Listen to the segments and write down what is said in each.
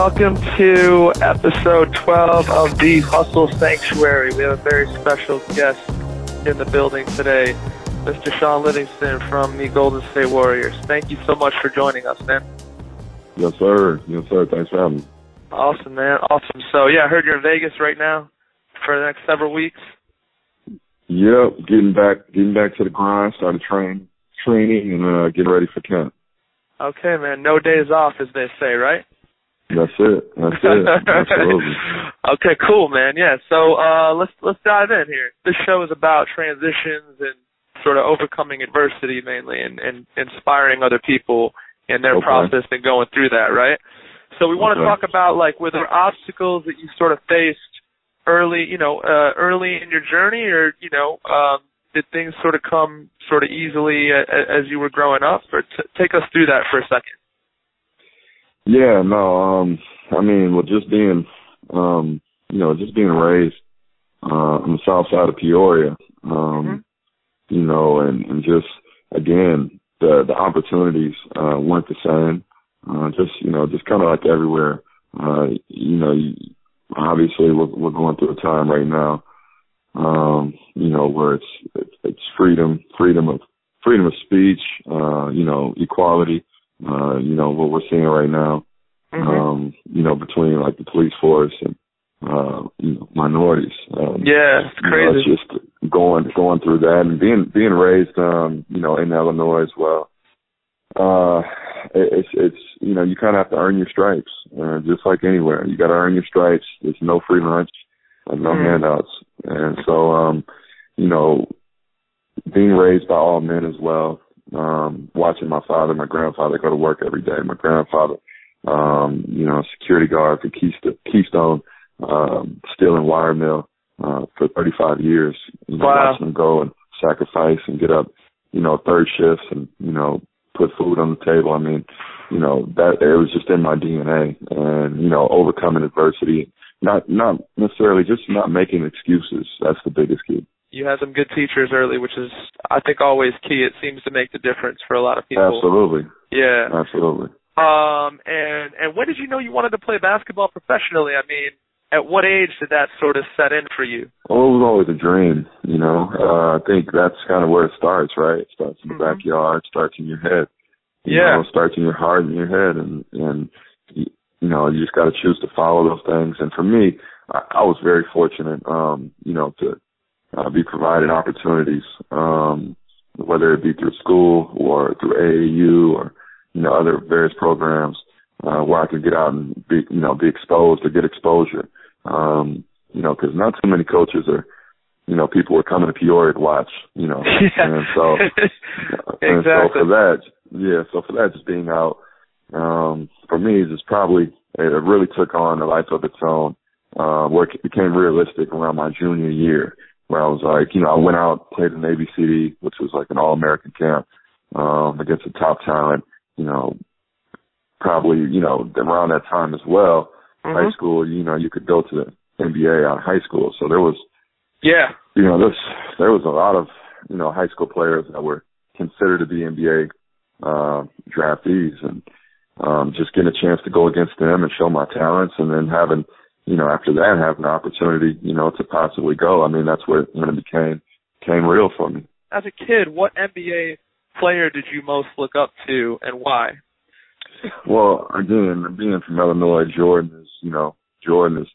welcome to episode 12 of the Hustle Sanctuary. We have a very special guest in the building today, Mr. Shaun Livingston from the Golden State Warriors. Thank you so much for joining us, man. Yes, sir. Yes, sir. Thanks for having me. Awesome, man. Awesome. So, yeah, I heard you're in Vegas right now for the next several weeks. Yep, getting back, getting back to the grind. Started training, training, and uh, getting ready for camp. Okay, man. No days off, as they say, right? That's it. That's it. Absolutely. okay, cool, man. Yeah. So uh, let's let's dive in here. This show is about transitions and sort of overcoming adversity mainly, and, and inspiring other people in their Okay. process and going through that, right? So we want to talk about like were there obstacles that you sort of faced early, you know, uh, early in your journey, or you know, um, did things sort of come sort of easily a, a, as you were growing up, or t- take us through that for a second. Yeah. No. Um. I mean, well, just being, um, you know, just being raised uh, on the south side of Peoria, um, you know, and and just again, the the opportunities uh, weren't the same. Uh, just you know, just kind of like everywhere. Uh, you know, obviously we're we're going through a time right now, um, you know, where it's it's, it's freedom, freedom of freedom of speech, uh, you know, equality. Uh, you know what we're seeing right now, Mhm. um, you know, between like the police force and uh, you know minorities. Um, yeah, it's you know, crazy. it's just going going through that and being being raised um you know in Illinois as well. Uh it, it's it's you know you kind of have to earn your stripes uh, just like anywhere. You got to earn your stripes. There's no free lunch and no Mm. handouts. And so um you know being raised by all men as well. Um watching my father, my grandfather go to work every day. My grandfather um you know security guard for Keystone, Keystone um, steel and wire mill uh, for 35 years. You know, Wow. watching them go and sacrifice and get up, you know, third shifts and you know put food on the table. I mean, you know that it was just in my DNA, and you know overcoming adversity, not not necessarily just not making excuses. That's the biggest key. You had some good teachers early, which is I think always key. It seems to make the difference for a lot of people. Absolutely, Yeah. absolutely. Um and and when did you know you wanted to play basketball professionally? I mean, at what age did that sort of set in for you? Well, it was always a dream, you know. Uh, I think that's kind of where it starts, right? It starts in the Mhm. backyard, starts in your head. You Yeah. know, it starts in your heart and your head, and and you, you know, you just got to choose to follow those things. And for me, I, I was very fortunate, um, you know, to uh, be provided opportunities, um, whether it be through school or through AAU or you know other various programs, uh, where I could get out and be, you know, be exposed or get exposure. Um, you know, because not too many coaches are, you know, people were coming to Peoria to watch, you know, and so and so for that, yeah, so for that, just being out, um, for me, it's probably it really took on a life of its own, uh, where it became realistic around my junior year, where I was like, you know, I went out, played in ABCD, which was like an all-American camp, um, against the top talent, you know, probably, you know, around that time as well, Mhm. high school, you know, you could go to the NBA out of high school. So there was, Yeah. you know, this there was a lot of you know high school players that were considered to be NBA uh, draftees, and um, just getting a chance to go against them and show my talents, and then having you know after that having an opportunity you know to possibly go. I mean that's where when it became became real for me. As a kid, what NBA player did you most look up to and why? Well, again, being from Illinois, Jordan is you know Jordan is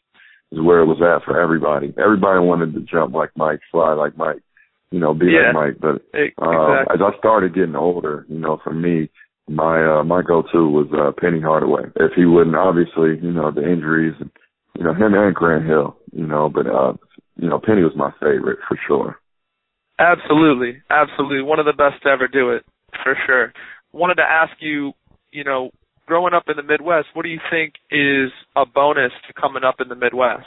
is where it was at for everybody. Everybody wanted to jump like Mike, fly like Mike, you know, be Yeah. like Mike, but Uh, Exactly. as I started getting older, you know, for me, my uh, my go-to was uh, Penny Hardaway. If he wouldn't, obviously, you know, the injuries, and you know, him and Grant Hill, you know, but uh, you know, Penny was my favorite for sure. Absolutely, absolutely. One of the best to ever do it, for sure. Wanted to ask you, you know, growing up in the Midwest, what do you think is a bonus to coming up in the Midwest?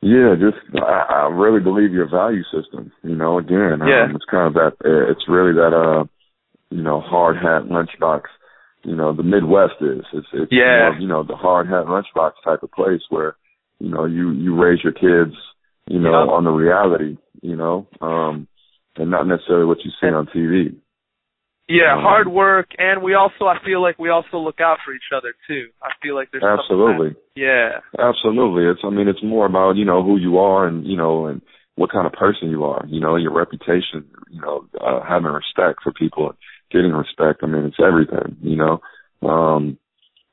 Yeah, just I, I really believe your value system. You know, again, Yeah. um, it's kind of that. It's really that. uh You know, hard hat lunchbox. You know, the Midwest is. It's, it's Yeah. more, you know the hard hat lunchbox type of place where you know you you raise your kids. You know, Yeah. on the reality. You know, um and not necessarily what you see on TV. Yeah, Um, hard work, and we also I feel like we also look out for each other too. I feel like there's Absolutely. yeah. Absolutely. It's I mean it's more about, you know, who you are and, you know, and what kind of person you are, you know, your reputation, you know, uh, having respect for people getting respect. I mean, it's everything, you know. Um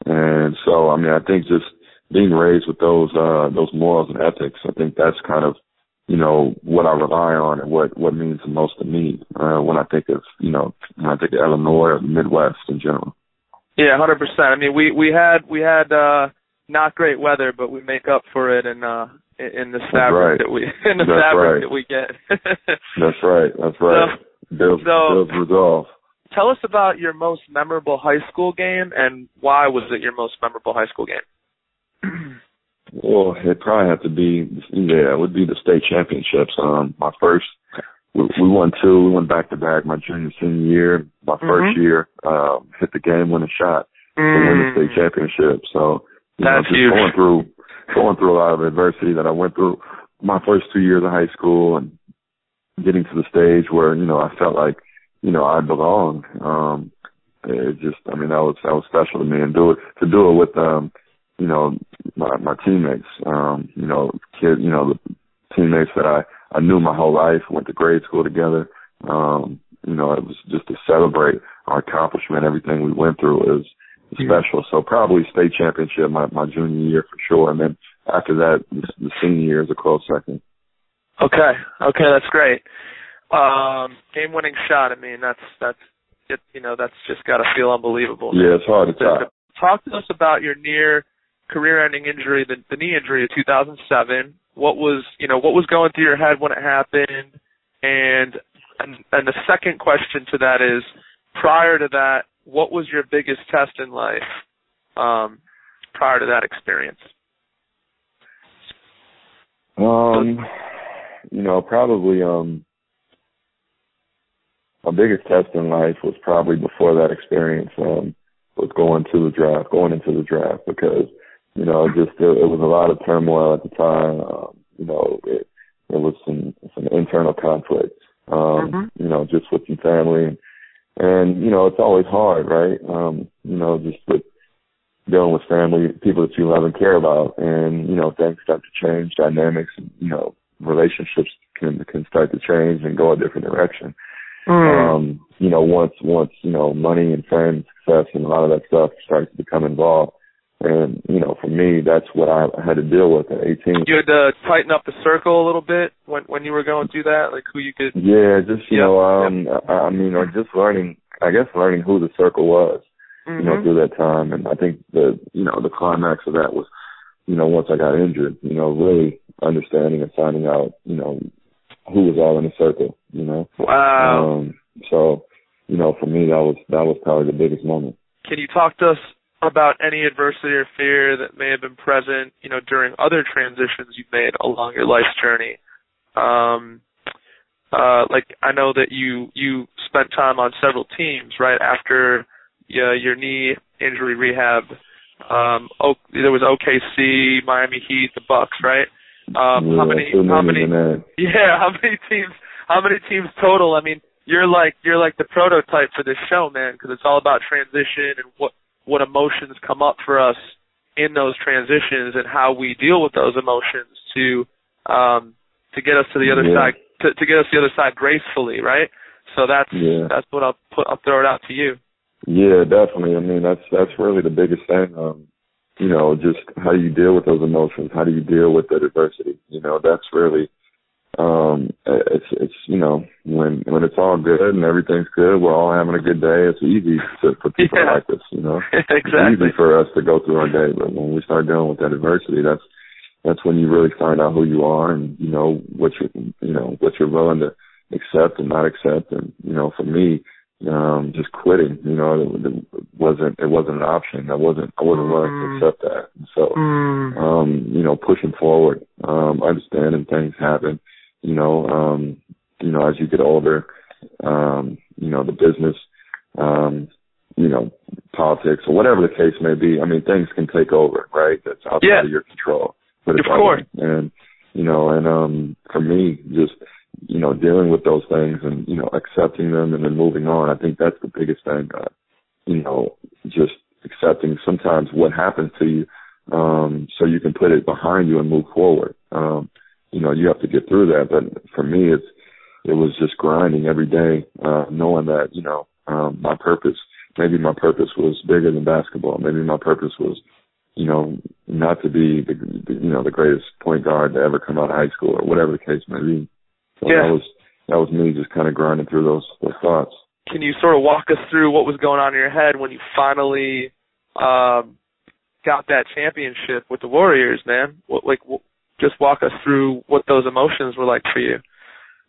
and so I mean I think just being raised with those uh those morals and ethics, I think that's kind of you know what I rely on and what what means the most to me uh, when I think of you know when I think of Illinois or the Midwest in general. Yeah, hundred percent. I mean, we we had we had uh not great weather, but we make up for it in uh in the fabric right. that we in the That's fabric right. that we get. That's right. That's right. So- Bills resolve. Tell us about your most memorable high school game and why was it your most memorable high school game? Well, it probably have to be yeah, it would be the state championships. Um, my first, we, we won two. We went back to back. My junior senior year, my first Mhm. year, um, hit the game winning shot to win the state championship. So you know, Mm. Just huge. going through going through a lot of adversity that I went through my first two years of high school and getting to the stage where you know I felt like you know I belonged. Um, it just, I mean, that was that was special to me, and do it to do it with um, you know, my my teammates, um, you know, kid, you know, the teammates that I I knew my whole life, went to grade school together. Um, you know, it was just to celebrate our accomplishment, everything we went through was special. So probably state championship my my junior year for sure, and then after that, the, the senior year is a close second. Okay, okay, that's great. Um, game winning shot. I mean, that's that's it. You know, that's just got to feel unbelievable. Yeah, it's hard to top. Talk to us about your near career-ending injury, the, the knee injury of 2007. What was you know what was going through your head when it happened, and and and the second question to that is, prior to that, what was your biggest test in life? Um, prior to that experience. Um, you know, probably um, my biggest test in life was probably before that experience. Um, was going to the draft, going into the draft because you know just it, it was a lot of turmoil at the time. Um, you know, it, it was some some internal conflict. Um, Mhm. You know, just with some family, and, and you know it's always hard, right? Um, you know, just with dealing with family, people that you love and care about, and you know things start to change, dynamics, and you know relationships can can start to change and go a different direction. Um, you know, once once you know money and fame, success, and a lot of that stuff starts to become involved, and you know, for me, that's what I had to deal with at 18. you had to tighten up the circle a little bit when when you were going through that, like who you could. Yeah, just you Yeah, know, um, I, I mean, or just learning, I guess, learning who the circle was. you know, Mhm. through that time. And I think the, you know, the climax of that was, you know, once I got injured, you know, really understanding and finding out, you know, who was all in the circle, you know. Wow. Um, so, you know, for me, that was, that was probably the biggest moment. Can you talk to us about any adversity or fear that may have been present, you know, during other transitions you've made along your life's journey? Um, uh, like I know that you you spent time on several teams right after uh, your knee injury rehab. Um, o- there was OKC, Miami Heat, the Bucks, right? Um, yeah, how many? How many many? than that. Yeah, how many teams? How many teams total? I mean, you're like you're like the prototype for this show, man, because it's all about transition and what what emotions come up for us in those transitions and how we deal with those emotions to um to get us to the other Yeah. side to, to get us to the other side gracefully, right? So that's Yeah. that's what I'll put I'll throw it out to you. Yeah, definitely. I mean, that's that's really the biggest thing. Um, you know, just how do you deal with those emotions? How do you deal with that adversity? You know, that's really um it's it's you know, when when it's all good and everything's good, we're all having a good day, it's easy to for people Yeah. like us, you know. It's easy for us to go through our day, but when we start dealing with that adversity, that's that's when you really find out who you are and you know what you're you know what you're willing to accept and not accept. And you know, for me, um, just quitting, you know, it, it wasn't it wasn't an option. I wasn't I wasn't willing Mm. to accept that. So, um, you know, pushing forward, um, understanding things happen. You know, um, you know, as you get older, um, you know, the business, um, you know, politics or whatever the case may be. I mean, things can take over, right? That's outside Yeah. of your control. But it's Of course. And you know, and um, for me, just you know, know, dealing with those things and, you know, accepting them and then moving on. I think that's the biggest thing. Uh, you know, just accepting sometimes what happens to you, um, so you can put it behind you and move forward. Um, you know, you have to get through that. But for me, it's, it was just grinding every day, uh, knowing that, you know, um, my purpose, maybe my purpose was bigger than basketball. Maybe my purpose was, you know, not to be the, the you know, the greatest point guard to ever come out of high school or whatever the case may be. So yeah. that was, that was me just kind of grinding through those, those thoughts. Can you sort of walk us through what was going on in your head when you finally, um, got that championship with the Warriors, man? What, like, what, just walk us through what those emotions were like for you.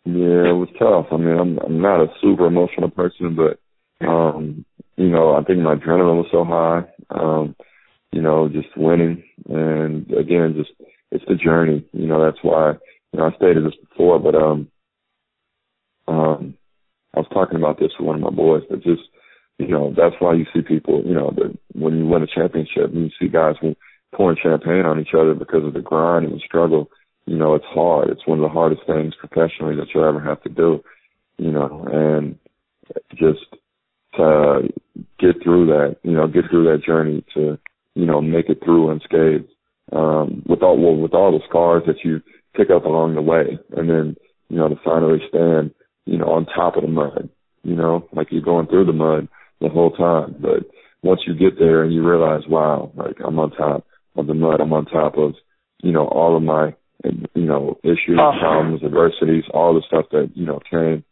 Yeah, it was tough. I mean, I'm I'm not a super emotional person, but um, you know, I think my adrenaline was so high. Um, you know, just winning and again, just it's the journey. You know, that's why you know I stated this before, but um, um, I was talking about this with one of my boys, but just you know, that's why you see people. You know, that when you win a championship, you see guys who pouring champagne on each other because of the grind and the struggle. You know, it's hard. It's one of the hardest things professionally that you'll ever have to do. You know, and just to get through that, you know, get through that journey to, you know, make it through unscathed. Um, with all well, with all the scars that you pick up along the way, and then you know to finally stand, you know, on top of the mud. You know, like you're going through the mud the whole time, but once you get there and you realize, wow, like I'm on top of the mud. I'm on top of, you know, all of my, you know, issues, uh-huh. problems, adversities, all the stuff that, you know, came,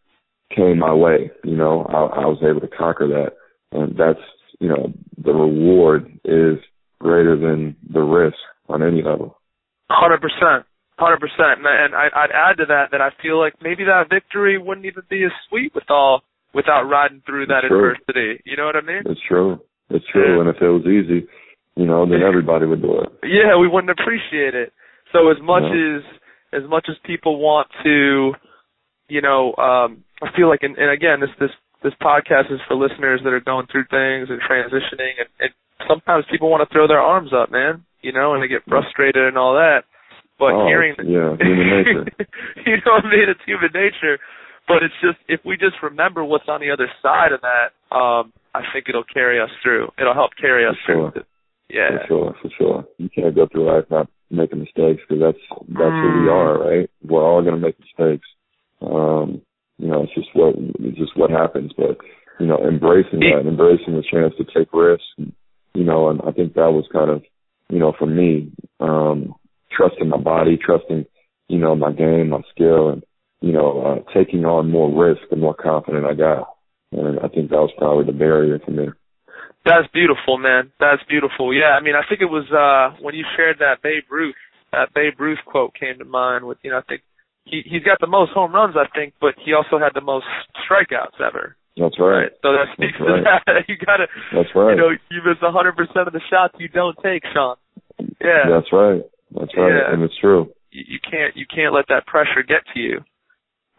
came my way. You know, I, I was able to conquer that. And that's, you know, the reward is greater than the risk on any level. Hundred percent. Hundred percent. And I, I'd add to that that I feel like maybe that victory wouldn't even be as sweet with all without riding through that adversity. You know what I mean? It's true. It's true. Yeah. And if it was easy, you know, then everybody would do it. Yeah, we wouldn't appreciate it. So as much yeah. as as much as people want to, you know, um I feel like and, and again this this this podcast is for listeners that are going through things and transitioning and, and sometimes people want to throw their arms up, man, you know, and they get frustrated and all that. But oh, hearing yeah, human nature. you know what I mean? It's human nature. But it's just if we just remember what's on the other side of that, um, I think it'll carry us through. It'll help carry us sure. through. Yeah. For sure, for sure. You can't go through life not making mistakes because that's that's mm. who we are, right? We're all gonna make mistakes. Um, you know, it's just what it's just what happens. But you know, embracing that, embracing the chance to take risks, you know, and I think that was kind of, you know, for me, um, trusting my body, trusting, you know, my game, my skill, and you know, uh, taking on more risk the more confident I got. And I think that was probably the barrier for me. That's beautiful, man. That's beautiful. Yeah, I mean, I think it was uh when you shared that Babe Ruth, that Babe Ruth quote came to mind. With you know, I think he he's got the most home runs, I think, but he also had the most strikeouts ever. That's right. right? So that speaks That's to right. that. You gotta. That's right. You know, you miss a hundred percent of the shots you don't take, Shaun. Yeah. That's right. That's right, yeah. and it's true. You, you can't you can't let that pressure get to you.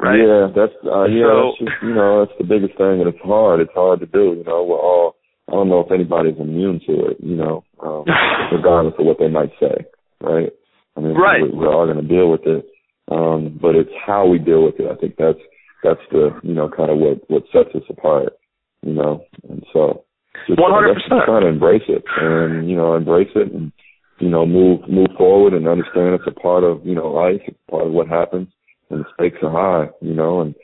Right. Yeah, that's uh, yeah. So, that's just, you know, that's the biggest thing, and it's hard. It's hard to do. You know, we're all I don't know if anybody's immune to it, you know, um, regardless of what they might say, right? I mean, right. we're, we're all going to deal with it, um, but it's how we deal with it. I think that's that's the you know kind of what what sets us apart, you know, and so one hundred percent trying to embrace it and you know embrace it and you know move move forward and understand it's a part of you know life, it's part of what happens, and the stakes are high, you know, and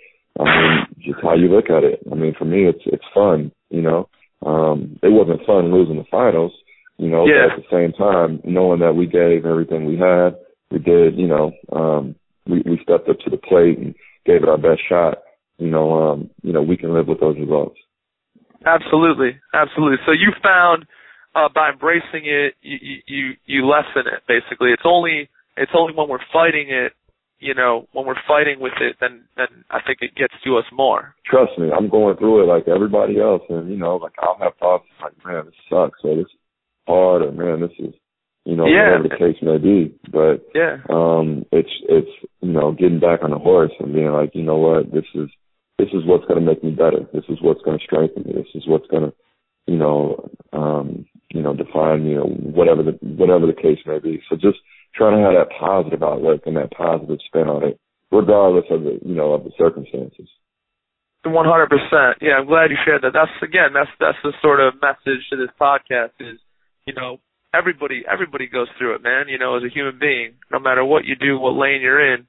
I mean just how you look at it. I mean, for me, it's it's fun, you know um, it wasn't fun losing the finals, you know, yeah. but at the same time, knowing that we gave everything we had, we did, you know, um, we, we stepped up to the plate and gave it our best shot, you know, um, you know, we can live with those results. Absolutely. Absolutely. So you found, uh, by embracing it, you, you, you lessen it, basically. It's only, it's only when we're fighting it you know, when we're fighting with it, then then I think it gets to us more. Trust me, I'm going through it like everybody else, and you know, like I'll have thoughts like, man, this sucks, or this is hard, or man, this is, you know, yeah. whatever the case may be. But yeah, um, it's it's you know, getting back on the horse and being like, you know what, this is this is what's going to make me better. This is what's going to strengthen me. This is what's going to, you know, um, you know, define me, or whatever the whatever the case may be. So just trying to have that positive outlook and that positive spin on it regardless of the you know of the circumstances. One hundred percent. Yeah, I'm glad you shared that. That's again, that's that's the sort of message to this podcast is, you know, everybody everybody goes through it, man. You know, as a human being, no matter what you do, what lane you're in,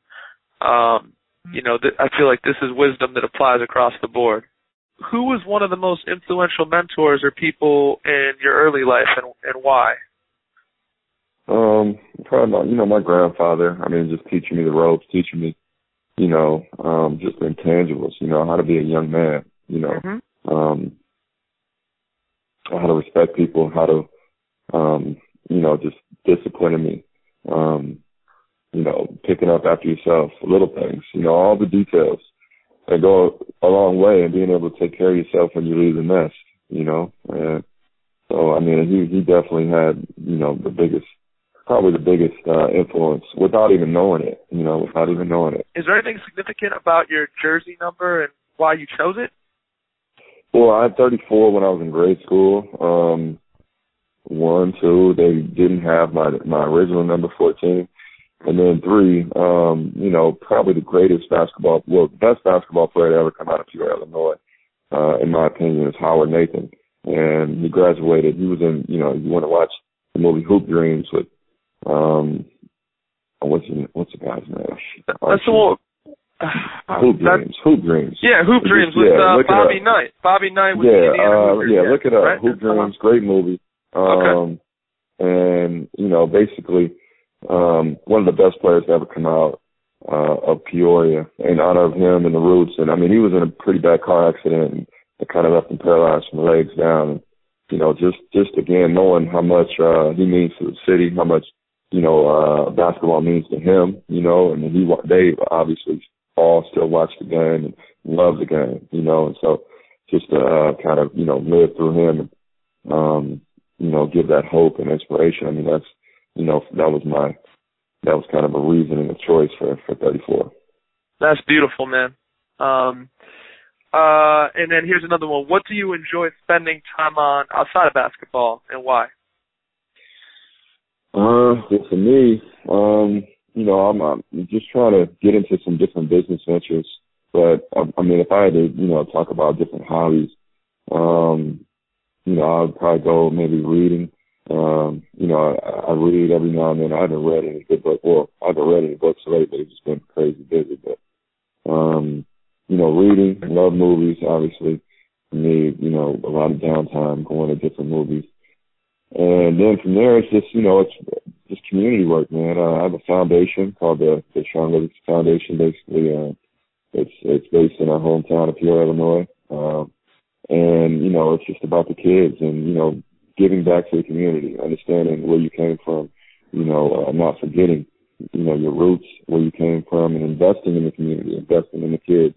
um, you know, th- I feel like this is wisdom that applies across the board. Who was one of the most influential mentors or people in your early life, and and why? Um, probably not, you know, my grandfather. I mean, just teaching me the ropes, teaching me, you know, um, just intangibles. You know, how to be a young man. You know, mm-hmm. um, how to respect people, how to um, you know, just disciplining me, um, you know, picking up after yourself, little things, you know, all the details that go a long way in being able to take care of yourself when you leave the nest, you know. And so, I mean, he he definitely had, you know, the biggest, probably the biggest uh, influence without even knowing it, you know, without even knowing it. Is there anything significant about your jersey number and why you chose it? Well, I had 34 when I was in grade school. Um, one, two, they didn't have my my original number fourteen. And then three, um, you know, probably the greatest basketball well, best basketball player to ever come out of Peoria, Illinois, uh, in my opinion, is Howard Nathan. And he graduated. He was in, you know, you want to watch the movie Hoop Dreams with um what's the what's the guy's name? That's the one Hoop Dreams. Hoop Dreams. Yeah, Hoop Dreams with yeah, uh, Bobby Knight. Bobby Knight with yeah, Indiana uh, Hoopers, yeah, look it up. Right? Hoop Dreams, great movie. Um, Okay. and you know, basically, um, one of the best players to ever come out uh, of Peoria in honor of him and the Roots. And I mean, he was in a pretty bad car accident and kind of left him paralyzed from the legs down. And you know, just just again knowing how much uh, he means to the city, how much you know uh, basketball means to him. You know, and he they obviously all still watch the game and love the game. You know, and so just to uh, kind of you know live through him and um, you know, give that hope and inspiration. I mean, that's, you know, that was my, that was kind of a reason and a choice for, for 34. That's beautiful, man. Um, uh, and then here's another one. What do you enjoy spending time on outside of basketball and why? Uh, well, for me, um, you know, I'm, I'm just trying to get into some different business ventures. But I, I mean, if I had to, you know, talk about different hobbies, um, you know, I'd probably go maybe reading. Um, you know, I, I read every now and then. I haven't read any good book. Well, I haven't read any books lately. It's just been crazy busy. But, um, you know, reading, love movies, obviously. For me, you know, a lot of downtime going to different movies. And then from there, it's just, you know, it's just community work, man. Uh, I have a foundation called the, the Shaun Livingston Foundation. Basically, uh, it's, it's based in our hometown of Peoria, Illinois. Um, and you know it's just about the kids and you know giving back to the community, understanding where you came from, you know, uh, not forgetting you know your roots, where you came from, and investing in the community, investing in the kids,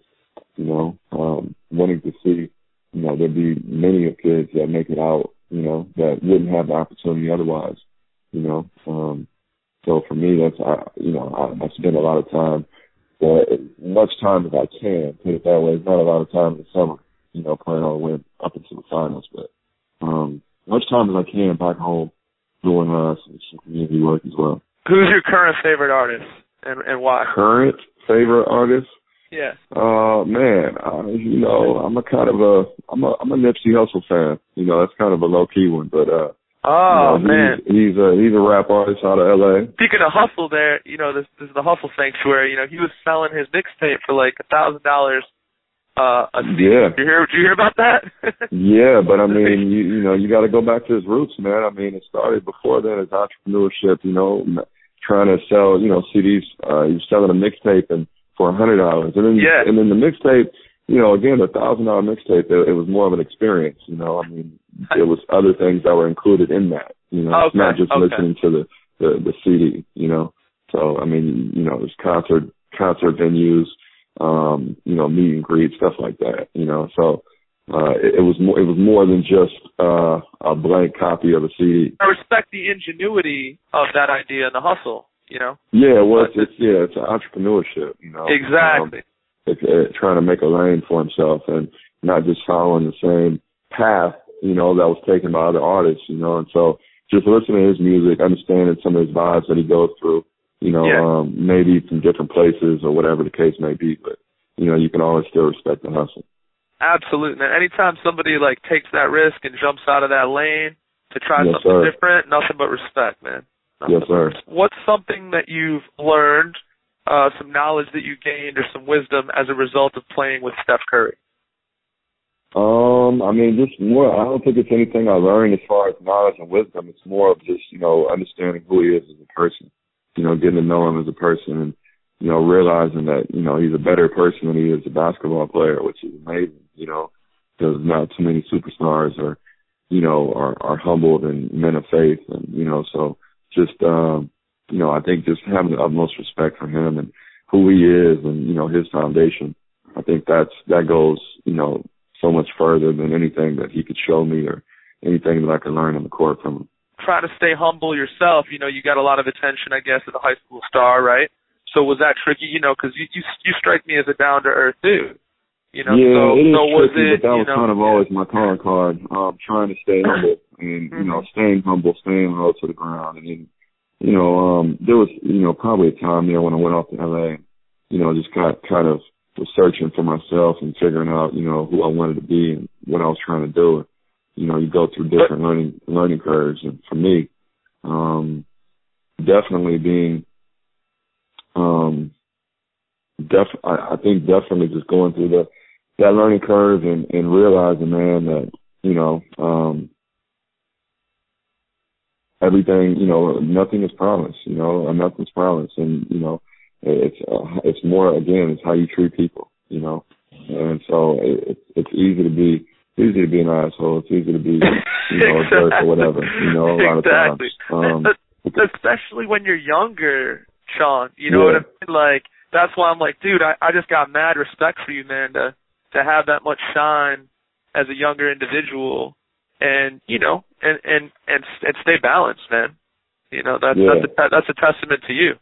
you know, um, wanting to see you know there'd be many of kids that make it out, you know, that wouldn't have the opportunity otherwise, you know. Um, so for me, that's I, you know I, I spend a lot of time, uh, as much time as I can. Put it that way. It's not a lot of time in the summer you know, playing all the way up into the finals. But um, much time as I can back home doing uh, some, some community work as well. Who's your current favorite artist and and why? Current favorite artist? Yeah. Uh man, uh, you know, I'm a kind of a I'm a I'm a Nipsey Hussle fan. You know, that's kind of a low key one, but uh Oh you know, man. He's, he's a he's a rap artist out of LA. Speaking of hustle there, you know, this, this is the hustle sanctuary, you know, he was selling his mixtape for like a thousand dollars uh a Yeah. Did you hear did you hear about that? Yeah, but I mean, you you know, you got to go back to his roots, man. I mean, it started before then as entrepreneurship. You know, m- trying to sell, you know, CDs. Uh, he was selling a mixtape and for a hundred dollars, and then Yeah. and then the mixtape. You know, again, a thousand dollar mixtape. It, it was more of an experience. You know, I mean, there was other things that were included in that. You know, it's Okay, not just okay. listening to the, the the CD. You know, so I mean, you know, there's concert concert venues um, you know, meet and greet, stuff like that, you know. So uh it, it was more it was more than just uh a blank copy of a CD. I respect the ingenuity of that idea and the hustle, you know. Yeah, well it's, it's yeah, it's entrepreneurship, you know. Um, Exactly. it's, uh, trying to make a lane for himself and not just following the same path, you know, that was taken by other artists, you know, and so just listening to his music, understanding some of his vibes that he goes through, you know, Yeah. um, maybe from different places or whatever the case may be, but you know, you can always still respect the hustle. Absolutely, man. Anytime somebody like takes that risk and jumps out of that lane to try Yes, something sir. different, nothing but respect, man. Yes, sir. What's something that you've learned, uh, some knowledge that you gained, or some wisdom as a result of playing with Steph Curry? Um, I mean, just more. I don't think it's anything I learned as far as knowledge and wisdom. It's more of just you know understanding who he is as a person. You know, getting to know him as a person, and you know realizing that you know he's a better person than he is a basketball player, which is amazing. You know, because not too many superstars are, you know, are are humbled and men of faith, and you know, so just um, you know, I think just having the utmost respect for him and who he is, and you know his foundation. I think that's that goes, you know, so much further than anything that he could show me or anything that I could learn on the court from him. Try to stay humble yourself. You know, you got a lot of attention, I guess, as a high school star, right? So was that tricky? You know, because you, you you strike me as a down to earth dude. You know, yeah, so it is so was tricky, it? but that was know, kind of always my calling card. Um, trying to stay humble and you know, Mhm. staying humble, staying low to the ground, and then, you know, um, there was you know probably a time there when I went off to LA, you know, just got kind of was searching for myself and figuring out you know who I wanted to be and what I was trying to do. You know, you go through different learning learning curves, and for me, um, definitely being um def I, I think definitely just going through the that learning curve and, and realizing man that, you know, um everything, you know, nothing is promised, you know, and nothing's promised and, you know, it's uh, it's more again, it's how you treat people, you know. And so it, it's it's easy to be it's easy to be an asshole, it's easy to be, you know, a jerk or whatever, you know, a lot of times. Um Especially when you're younger, Shaun. You know Yeah. what I mean? Like that's why I'm like, dude, I, I just got mad respect for you, man, to to have that much shine as a younger individual, and you know, and and and and stay balanced, man. You know, that's Yeah. that's a that's a testament to you.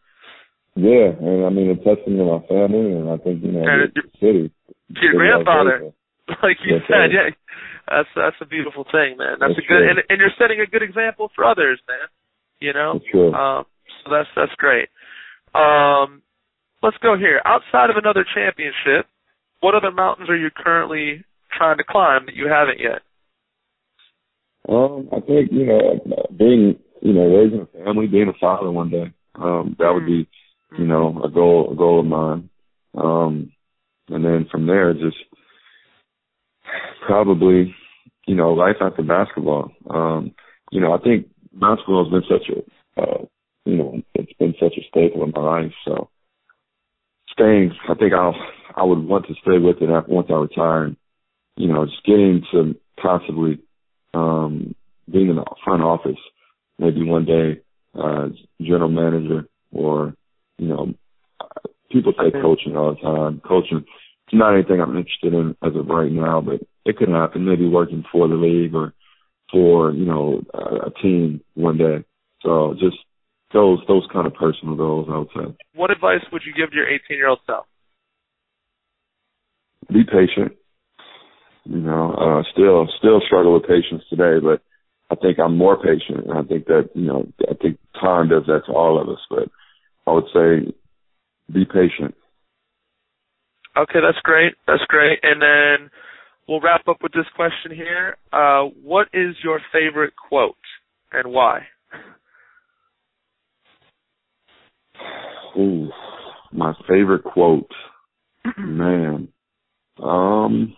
Yeah, and I mean a testament to my family and I think, you know, And the city. To your grandfather, raised like you said, sir. yeah. That's that's a beautiful thing, man. That's, That's a good, true. and and you're setting a good example for others, man. You know. That's true. Um, so that's that's great. Um, let's go here. Outside of another championship, what other mountains are you currently trying to climb that you haven't yet? Um, I think you know, being you know, raising a family, being a father one day, um, that would be you know a goal a goal of mine. Um, and then from there, just probably you know life after basketball. Um, you know, I think basketball has been such a uh, you know it's been such a staple in my life. So staying, I think I'll I would want to stay with it after, once I retire. And, you know, just getting to possibly um, being in the front office, maybe one day, uh, general manager or, you know, people say coaching all the time. Coaching, it's not anything I'm interested in as of right now, but it could happen. Maybe working for the league or for, you know, a, a team one day. So just those, those kind of personal goals, I would say. What advice would you give to your 18 year old self? Be patient. You know, uh, still, still struggle with patience today, but I think I'm more patient. And I think that, you know, I think time does that to all of us, but I would say be patient. Okay, that's great. That's great. And then we'll wrap up with this question here. Uh, what is your favorite quote and why? Ooh, my favorite quote, man. Um,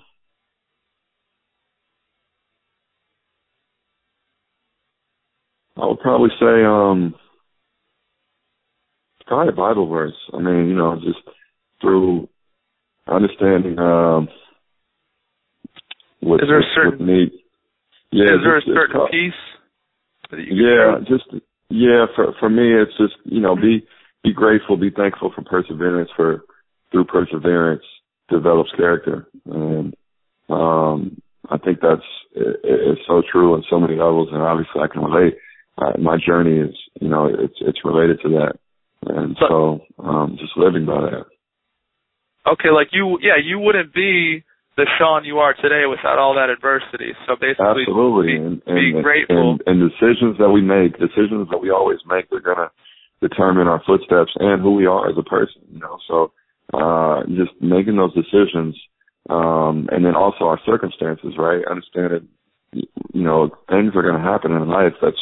I would probably say, um, probably a Bible verse. I mean, you know, just through understanding, um, what, Is there a certain- need. Yeah, is there a just- it's certain called- piece that you can yeah, just yeah. For for me, it's just you know be be grateful, be thankful for perseverance. For through perseverance develops character, and um, I think that's it, it's so true on so many levels. And obviously, I can relate. Uh, my journey is you know it's it's related to that, and So- so um, just living by that. Okay, like you, yeah, you wouldn't be the Shaun you are today without all that adversity. So basically, Absolutely, be, and be and, grateful. and and decisions that we make, decisions that we always make, they're gonna determine our footsteps and who we are as a person. You know, so uh, just making those decisions, um, and then also our circumstances, right? Understanding, you know, things are going to happen in life. That's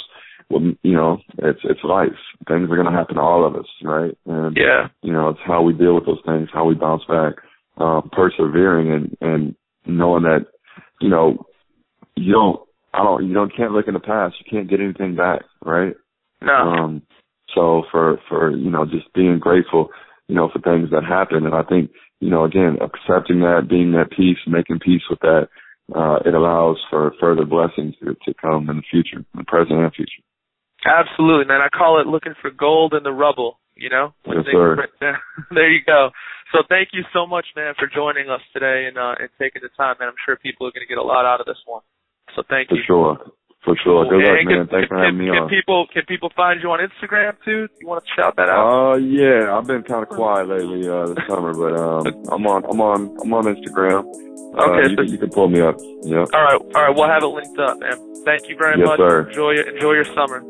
well, you know, it's it's life. Things are going to happen to all of us, right? And yeah, you know, it's how we deal with those things, how we bounce back, um, persevering, and and knowing that, you know, you don't, I don't, you don't can't look in the past. You can't get anything back, right? No. Um, so for for you know, just being grateful, you know, for things that happen, and I think you know, again, accepting that, being at peace, making peace with that, uh, it allows for further blessings to, to come in the future, in the present and future. Absolutely, man. I call it looking for gold in the rubble. You know, yes, sir. there you go. So thank you so much, man, for joining us today and uh, and taking the time, man. I'm sure people are going to get a lot out of this one. So thank for you. For sure. For sure. Cool. Good luck, can, man. Thanks for having can, me can on. People, can people find you on Instagram too? You want to shout that out? Uh, yeah, I've been kind of quiet lately uh, this summer, but um, I'm on, I'm on, I'm on Instagram. Uh, okay, you, so you can pull me up. Yeah. All right, all right. We'll have it linked up, man. Thank you very yes, much. Sir. Enjoy, enjoy your summer.